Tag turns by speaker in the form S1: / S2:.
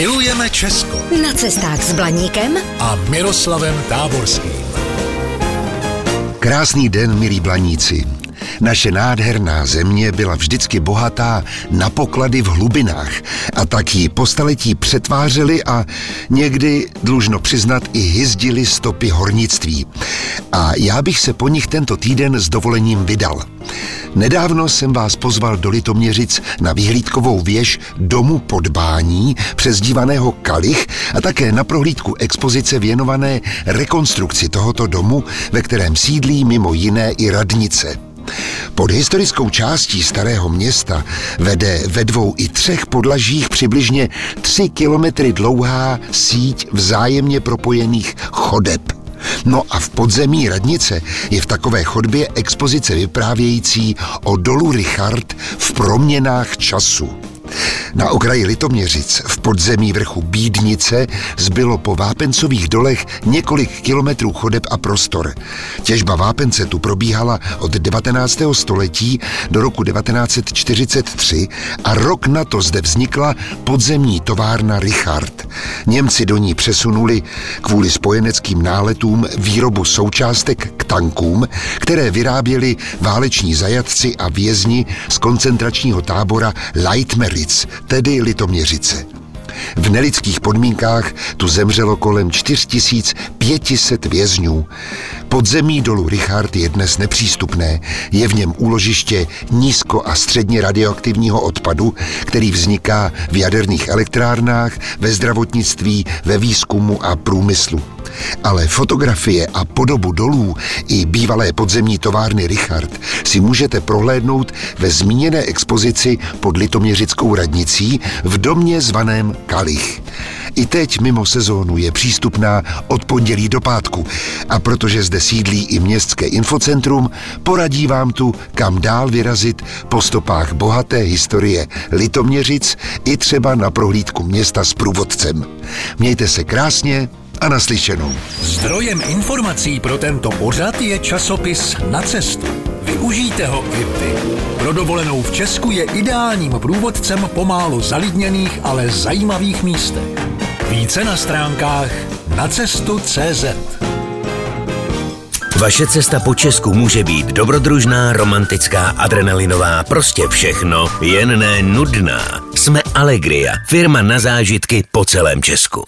S1: Milujeme Česko
S2: Na cestách s Blaníkem
S1: a Miroslavem Táborským.
S3: Krásný den, milí blaníci. Naše nádherná země byla vždycky bohatá na poklady v hlubinách a tak ji po staletí přetvářeli a někdy, dlužno přiznat, i hyzdili stopy hornictví. A já bych se po nich tento týden s dovolením vydal. Nedávno jsem vás pozval do Litoměřic na vyhlídkovou věž Domu podbání přezdívaného Kalich a také na prohlídku expozice věnované rekonstrukci tohoto domu, ve kterém sídlí mimo jiné i radnice. Pod historickou částí starého města vede ve dvou i třech podlažích přibližně tři kilometry dlouhá síť vzájemně propojených chodeb. No a v podzemí radnice je v takové chodbě expozice vyprávějící o dolu Richard v proměnách času. Na okraji Litoměřic v podzemí vrchu Bídnice zbylo po vápencových dolech několik kilometrů chodeb a prostor. Těžba vápence tu probíhala od 19. století do roku 1943 a rok na to zde vznikla podzemní továrna Richard. Němci do ní přesunuli kvůli spojeneckým náletům výrobu součástek k tankům, které vyráběli váleční zajatci a vězni z koncentračního tábora Leitmeritz, tedy Litoměřice. V nelidských podmínkách tu zemřelo kolem 4500 vězňů. Podzemí dolu Richard je dnes nepřístupné. Je v něm úložiště nízko a středně radioaktivního odpadu, který vzniká v jaderných elektrárnách, ve zdravotnictví, ve výzkumu a průmyslu. Ale fotografie a podobu dolů i bývalé podzemní továrny Richard si můžete prohlédnout ve zmíněné expozici pod Litoměřickou radnicí v domě zvaném Kalich. I teď mimo sezónu je přístupná od pondělí do pátku a protože zde sídlí i městské infocentrum, poradí vám tu, kam dál vyrazit po stopách bohaté historie Litoměřic i třeba na prohlídku města s průvodcem. Mějte se krásně a naslyšenou.
S1: Zdrojem informací pro tento pořad je časopis Na cestu. Využijte ho i vy. Pro dovolenou v Česku je ideálním průvodcem pomálu zalidněných, ale zajímavých místech. Více na stránkách nacestu.cz
S4: Vaše cesta po Česku může být dobrodružná, romantická, adrenalinová, prostě všechno, jen ne nudná. Jsme Allegria, firma na zážitky po celém Česku.